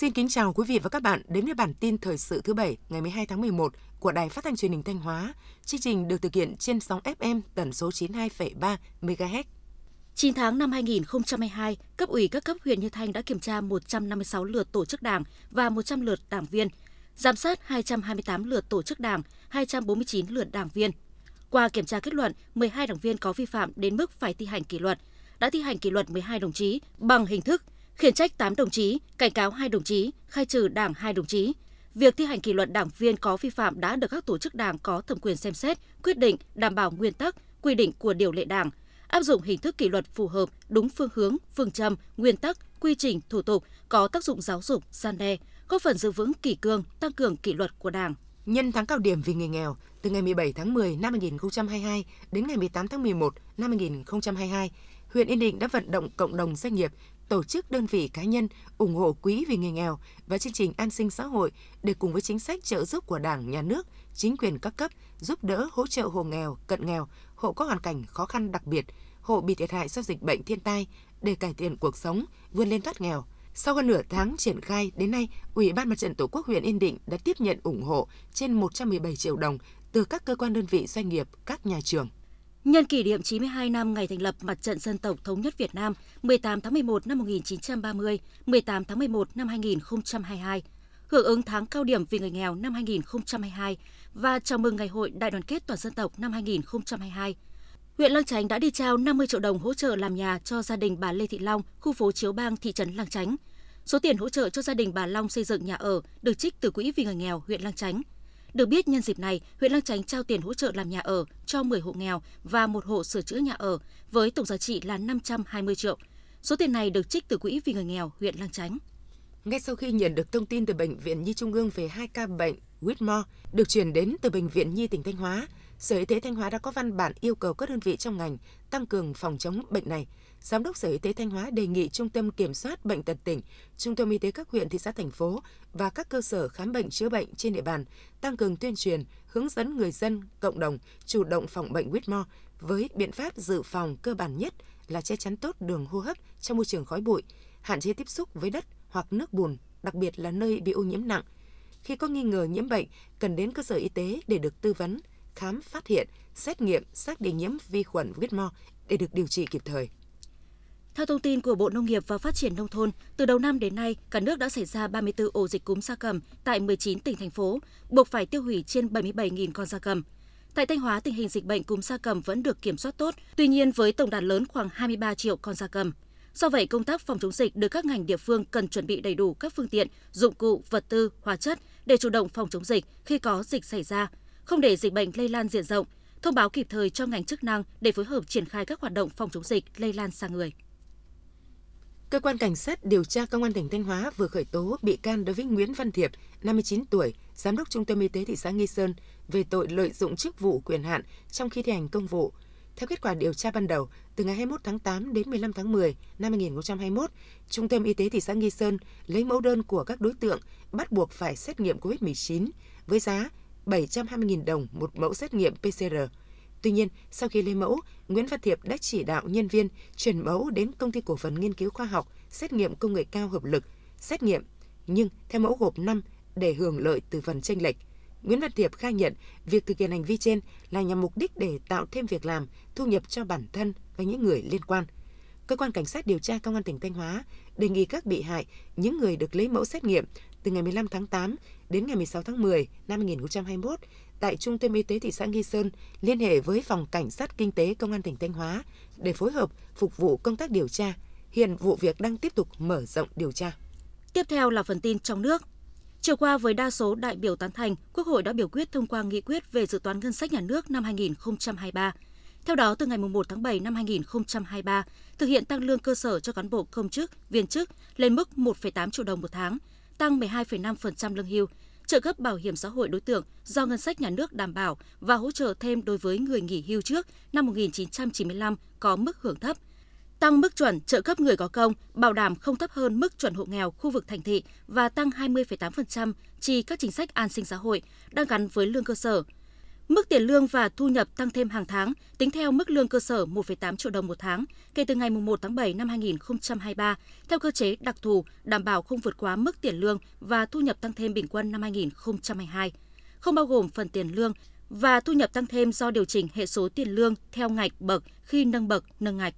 Xin kính chào quý vị và các bạn đến với bản tin thời sự thứ bảy ngày 12 tháng 11 của Đài Phát thanh Truyền hình Thanh Hóa. Chương trình được thực hiện trên sóng FM tần số 92,3 MHz. 9 tháng năm 2022, cấp ủy các cấp huyện Như Thanh đã kiểm tra 156 lượt tổ chức đảng và 100 lượt đảng viên, giám sát 228 lượt tổ chức đảng, 249 lượt đảng viên. Qua kiểm tra kết luận, 12 đảng viên có vi phạm đến mức phải thi hành kỷ luật, đã thi hành kỷ luật 12 đồng chí bằng hình thức khiển trách 8 đồng chí, cảnh cáo 2 đồng chí, khai trừ đảng 2 đồng chí. Việc thi hành kỷ luật đảng viên có vi phạm đã được các tổ chức đảng có thẩm quyền xem xét, quyết định đảm bảo nguyên tắc, quy định của điều lệ đảng, áp dụng hình thức kỷ luật phù hợp, đúng phương hướng, phương châm, nguyên tắc, quy trình, thủ tục có tác dụng giáo dục, gian đe, góp phần giữ vững kỷ cương, tăng cường kỷ luật của Đảng. Nhân tháng cao điểm vì người nghèo, từ ngày 17 tháng 10 năm 2022 đến ngày 18 tháng 11 năm 2022, huyện Yên Định đã vận động cộng đồng doanh nghiệp, tổ chức đơn vị cá nhân ủng hộ quỹ vì người nghèo và chương trình an sinh xã hội để cùng với chính sách trợ giúp của Đảng, Nhà nước, chính quyền các cấp giúp đỡ hỗ trợ hộ nghèo, cận nghèo, hộ có hoàn cảnh khó khăn đặc biệt, hộ bị thiệt hại do dịch bệnh thiên tai để cải thiện cuộc sống, vươn lên thoát nghèo. Sau hơn nửa tháng triển khai, đến nay, Ủy ban Mặt trận Tổ quốc huyện Yên Định đã tiếp nhận ủng hộ trên 117 triệu đồng từ các cơ quan đơn vị doanh nghiệp, các nhà trường. Nhân kỷ niệm 92 năm ngày thành lập Mặt trận Dân tộc Thống nhất Việt Nam 18 tháng 11 năm 1930, 18 tháng 11 năm 2022, hưởng ứng tháng cao điểm vì người nghèo năm 2022 và chào mừng Ngày hội Đại đoàn kết toàn dân tộc năm 2022, huyện Lang Chánh đã đi trao 50 triệu đồng hỗ trợ làm nhà cho gia đình bà Lê Thị Long, khu phố Chiếu Bang, thị trấn Lang Chánh. Số tiền hỗ trợ cho gia đình bà Long xây dựng nhà ở được trích từ quỹ vì người nghèo huyện Lang Chánh. Được biết nhân dịp này, huyện Lang Chánh trao tiền hỗ trợ làm nhà ở cho 10 hộ nghèo và một hộ sửa chữa nhà ở với tổng giá trị là 520 triệu. Số tiền này được trích từ quỹ vì người nghèo huyện Lang Chánh. Ngay sau khi nhận được thông tin từ bệnh viện Nhi Trung ương về hai ca bệnh Whitmore được chuyển đến từ bệnh viện Nhi tỉnh Thanh Hóa, Sở Y tế Thanh Hóa đã có văn bản yêu cầu các đơn vị trong ngành tăng cường phòng chống bệnh này. Giám đốc Sở Y tế Thanh Hóa đề nghị Trung tâm Kiểm soát Bệnh tật tỉnh, Trung tâm Y tế các huyện, thị xã, thành phố và các cơ sở khám bệnh chữa bệnh trên địa bàn tăng cường tuyên truyền, hướng dẫn người dân, cộng đồng chủ động phòng bệnh Whitmore với biện pháp dự phòng cơ bản nhất là che chắn tốt đường hô hấp trong môi trường khói bụi, hạn chế tiếp xúc với đất hoặc nước bùn, đặc biệt là nơi bị ô nhiễm nặng. Khi có nghi ngờ nhiễm bệnh, cần đến cơ sở y tế để được tư vấn, khám phát hiện, xét nghiệm xác định nhiễm vi khuẩn Whitmore để được điều trị kịp thời. Theo thông tin của Bộ Nông nghiệp và Phát triển Nông thôn, từ đầu năm đến nay, cả nước đã xảy ra 34 ổ dịch cúm gia cầm tại 19 tỉnh, thành phố, buộc phải tiêu hủy trên 77.000 con gia cầm. Tại Thanh Hóa, tình hình dịch bệnh cúm gia cầm vẫn được kiểm soát tốt, tuy nhiên với tổng đàn lớn khoảng 23 triệu con gia cầm. Do vậy, công tác phòng chống dịch được các ngành địa phương cần chuẩn bị đầy đủ các phương tiện, dụng cụ, vật tư, hóa chất để chủ động phòng chống dịch khi có dịch xảy ra, không để dịch bệnh lây lan diện rộng, thông báo kịp thời cho ngành chức năng để phối hợp triển khai các hoạt động phòng chống dịch lây lan sang người. Cơ quan Cảnh sát điều tra Công an tỉnh Thanh Hóa vừa khởi tố bị can đối với Nguyễn Văn Thiệp, 59 tuổi, Giám đốc Trung tâm Y tế thị xã Nghi Sơn về tội lợi dụng chức vụ quyền hạn trong khi thi hành công vụ. Theo kết quả điều tra ban đầu, từ ngày 21 tháng 8 đến 15 tháng 10 năm 2021, Trung tâm Y tế thị xã Nghi Sơn lấy mẫu đơn của các đối tượng bắt buộc phải xét nghiệm COVID-19 với giá 720.000 đồng một mẫu xét nghiệm PCR. Tuy nhiên, sau khi lấy mẫu, Nguyễn Văn Thiệp đã chỉ đạo nhân viên chuyển mẫu đến công ty cổ phần nghiên cứu khoa học xét nghiệm công nghệ cao hợp lực, xét nghiệm, nhưng theo mẫu gộp 5 để hưởng lợi từ phần tranh lệch. Nguyễn Văn Thiệp khai nhận việc thực hiện hành vi trên là nhằm mục đích để tạo thêm việc làm, thu nhập cho bản thân và những người liên quan. Cơ quan Cảnh sát điều tra Công an tỉnh Thanh Hóa đề nghị các bị hại, những người được lấy mẫu xét nghiệm từ ngày 15 tháng 8 đến ngày 16 tháng 10 năm 2021 tại Trung tâm Y tế thị xã Nghi Sơn liên hệ với Phòng Cảnh sát Kinh tế Công an tỉnh Thanh Hóa để phối hợp phục vụ công tác điều tra. Hiện vụ việc đang tiếp tục mở rộng điều tra. Tiếp theo là phần tin trong nước. Chiều qua với đa số đại biểu tán thành, Quốc hội đã biểu quyết thông qua nghị quyết về dự toán ngân sách nhà nước năm 2023. Theo đó, từ ngày 1 tháng 7 năm 2023, thực hiện tăng lương cơ sở cho cán bộ công chức, viên chức lên mức 1,8 triệu đồng một tháng, tăng 12,5% lương hưu, trợ cấp bảo hiểm xã hội đối tượng do ngân sách nhà nước đảm bảo và hỗ trợ thêm đối với người nghỉ hưu trước năm 1995 có mức hưởng thấp, tăng mức chuẩn trợ cấp người có công, bảo đảm không thấp hơn mức chuẩn hộ nghèo khu vực thành thị và tăng 20,8% chi các chính sách an sinh xã hội đang gắn với lương cơ sở. Mức tiền lương và thu nhập tăng thêm hàng tháng tính theo mức lương cơ sở 1,8 triệu đồng một tháng kể từ ngày 1 tháng 7 năm 2023 theo cơ chế đặc thù đảm bảo không vượt quá mức tiền lương và thu nhập tăng thêm bình quân năm 2022, không bao gồm phần tiền lương và thu nhập tăng thêm do điều chỉnh hệ số tiền lương theo ngạch bậc khi nâng bậc nâng ngạch.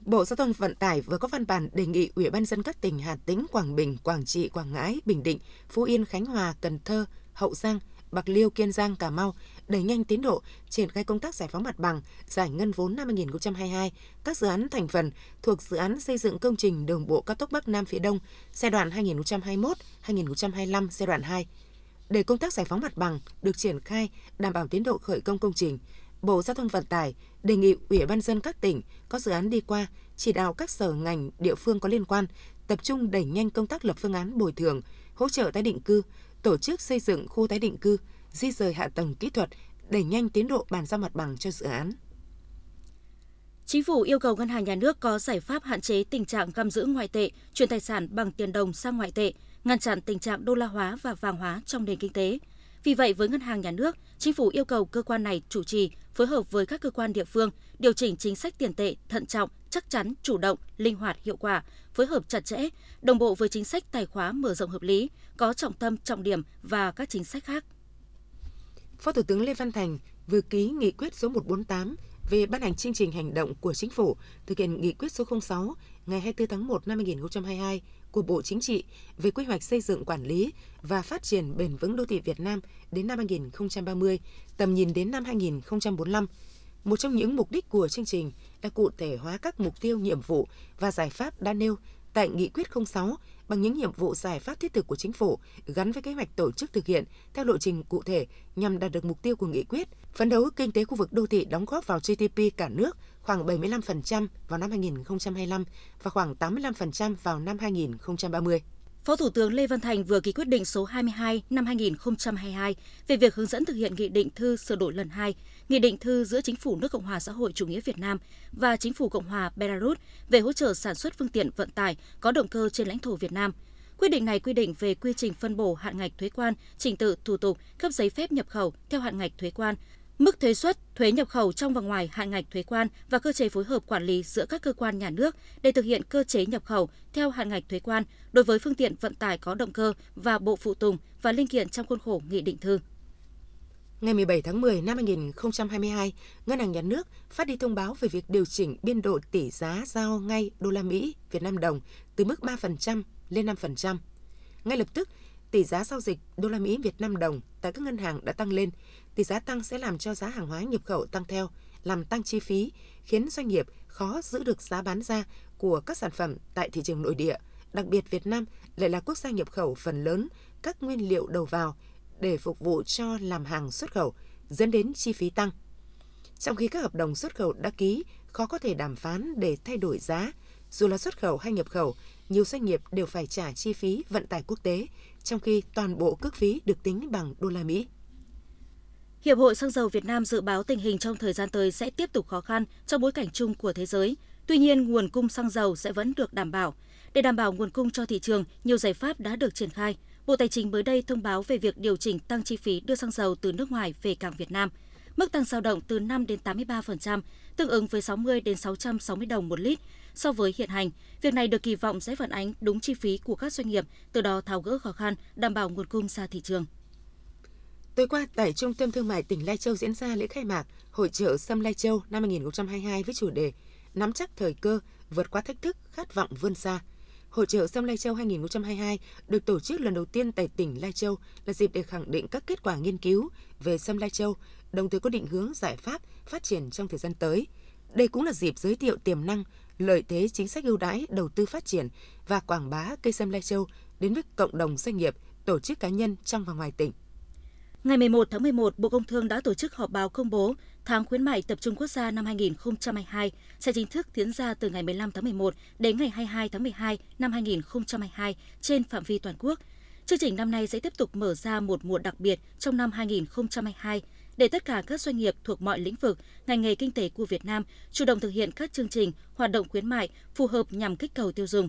Bộ Giao thông Vận tải vừa có văn bản đề nghị Ủy ban dân các tỉnh Hà Tĩnh, Quảng Bình, Quảng Trị, Quảng Ngãi, Bình Định, Phú Yên, Khánh Hòa, Cần Thơ, Hậu Giang, Bạc Liêu, Kiên Giang, Cà Mau đẩy nhanh tiến độ triển khai công tác giải phóng mặt bằng, giải ngân vốn năm 2022 các dự án thành phần thuộc dự án xây dựng công trình đường bộ cao tốc Bắc Nam phía Đông giai đoạn 2021-2025 giai đoạn 2. Để công tác giải phóng mặt bằng được triển khai đảm bảo tiến độ khởi công công trình, Bộ Giao thông Vận tải đề nghị Ủy ban dân các tỉnh có dự án đi qua chỉ đạo các sở ngành địa phương có liên quan tập trung đẩy nhanh công tác lập phương án bồi thường, hỗ trợ tái định cư, tổ chức xây dựng khu tái định cư, di rời hạ tầng kỹ thuật, đẩy nhanh tiến độ bàn giao mặt bằng cho dự án. Chính phủ yêu cầu ngân hàng nhà nước có giải pháp hạn chế tình trạng găm giữ ngoại tệ, chuyển tài sản bằng tiền đồng sang ngoại tệ, ngăn chặn tình trạng đô la hóa và vàng hóa trong nền kinh tế. Vì vậy, với ngân hàng nhà nước, chính phủ yêu cầu cơ quan này chủ trì phối hợp với các cơ quan địa phương điều chỉnh chính sách tiền tệ thận trọng, chắc chắn, chủ động, linh hoạt, hiệu quả, phối hợp chặt chẽ, đồng bộ với chính sách tài khóa mở rộng hợp lý, có trọng tâm, trọng điểm và các chính sách khác. Phó Thủ tướng Lê Văn Thành vừa ký nghị quyết số 148 về ban hành chương trình hành động của chính phủ thực hiện nghị quyết số 06 ngày 24 tháng 1 năm 2022 của Bộ Chính trị về quy hoạch xây dựng quản lý và phát triển bền vững đô thị Việt Nam đến năm 2030, tầm nhìn đến năm 2045. Một trong những mục đích của chương trình là cụ thể hóa các mục tiêu, nhiệm vụ và giải pháp đã nêu tại Nghị quyết 06 bằng những nhiệm vụ giải pháp thiết thực của chính phủ gắn với kế hoạch tổ chức thực hiện theo lộ trình cụ thể nhằm đạt được mục tiêu của nghị quyết, phấn đấu kinh tế khu vực đô thị đóng góp vào GDP cả nước khoảng 75% vào năm 2025 và khoảng 85% vào năm 2030. Phó Thủ tướng Lê Văn Thành vừa ký quyết định số 22 năm 2022 về việc hướng dẫn thực hiện Nghị định thư sửa đổi lần 2, Nghị định thư giữa Chính phủ nước Cộng hòa xã hội chủ nghĩa Việt Nam và Chính phủ Cộng hòa Belarus về hỗ trợ sản xuất phương tiện vận tải có động cơ trên lãnh thổ Việt Nam. Quyết định này quy định về quy trình phân bổ hạn ngạch thuế quan, trình tự thủ tục cấp giấy phép nhập khẩu theo hạn ngạch thuế quan, mức thuế suất, thuế nhập khẩu trong và ngoài hạn ngạch thuế quan và cơ chế phối hợp quản lý giữa các cơ quan nhà nước để thực hiện cơ chế nhập khẩu theo hạn ngạch thuế quan đối với phương tiện vận tải có động cơ và bộ phụ tùng và linh kiện trong khuôn khổ nghị định thư. Ngày 17 tháng 10 năm 2022, Ngân hàng Nhà nước phát đi thông báo về việc điều chỉnh biên độ tỷ giá giao ngay đô la Mỹ Việt Nam đồng từ mức 3% lên 5%. Ngay lập tức, tỷ giá giao dịch đô la Mỹ Việt Nam đồng tại các ngân hàng đã tăng lên. Tỷ giá tăng sẽ làm cho giá hàng hóa nhập khẩu tăng theo, làm tăng chi phí, khiến doanh nghiệp khó giữ được giá bán ra của các sản phẩm tại thị trường nội địa. Đặc biệt Việt Nam lại là quốc gia nhập khẩu phần lớn các nguyên liệu đầu vào để phục vụ cho làm hàng xuất khẩu, dẫn đến chi phí tăng. Trong khi các hợp đồng xuất khẩu đã ký, khó có thể đàm phán để thay đổi giá, dù là xuất khẩu hay nhập khẩu, nhiều doanh nghiệp đều phải trả chi phí vận tải quốc tế, trong khi toàn bộ cước phí được tính bằng đô la Mỹ. Hiệp hội Xăng dầu Việt Nam dự báo tình hình trong thời gian tới sẽ tiếp tục khó khăn trong bối cảnh chung của thế giới. Tuy nhiên, nguồn cung xăng dầu sẽ vẫn được đảm bảo. Để đảm bảo nguồn cung cho thị trường, nhiều giải pháp đã được triển khai. Bộ Tài chính mới đây thông báo về việc điều chỉnh tăng chi phí đưa xăng dầu từ nước ngoài về cảng Việt Nam. Mức tăng dao động từ 5 đến 83%, tương ứng với 60 đến 660 đồng một lít so với hiện hành. Việc này được kỳ vọng sẽ phản ánh đúng chi phí của các doanh nghiệp, từ đó tháo gỡ khó khăn, đảm bảo nguồn cung ra thị trường. Tối qua, tại Trung tâm Thương mại tỉnh Lai Châu diễn ra lễ khai mạc Hội trợ Sâm Lai Châu năm 2022 với chủ đề Nắm chắc thời cơ, vượt qua thách thức, khát vọng vươn xa. Hội trợ Sâm Lai Châu 2022 được tổ chức lần đầu tiên tại tỉnh Lai Châu là dịp để khẳng định các kết quả nghiên cứu về Sâm Lai Châu, đồng thời có định hướng giải pháp phát triển trong thời gian tới. Đây cũng là dịp giới thiệu tiềm năng, lợi thế chính sách ưu đãi đầu tư phát triển và quảng bá cây sâm Lai Châu đến với cộng đồng doanh nghiệp, tổ chức cá nhân trong và ngoài tỉnh. Ngày 11 tháng 11, Bộ Công Thương đã tổ chức họp báo công bố tháng khuyến mại tập trung quốc gia năm 2022 sẽ chính thức tiến ra từ ngày 15 tháng 11 đến ngày 22 tháng 12 năm 2022 trên phạm vi toàn quốc. Chương trình năm nay sẽ tiếp tục mở ra một mùa đặc biệt trong năm 2022 để tất cả các doanh nghiệp thuộc mọi lĩnh vực, ngành nghề kinh tế của Việt Nam chủ động thực hiện các chương trình, hoạt động khuyến mại phù hợp nhằm kích cầu tiêu dùng.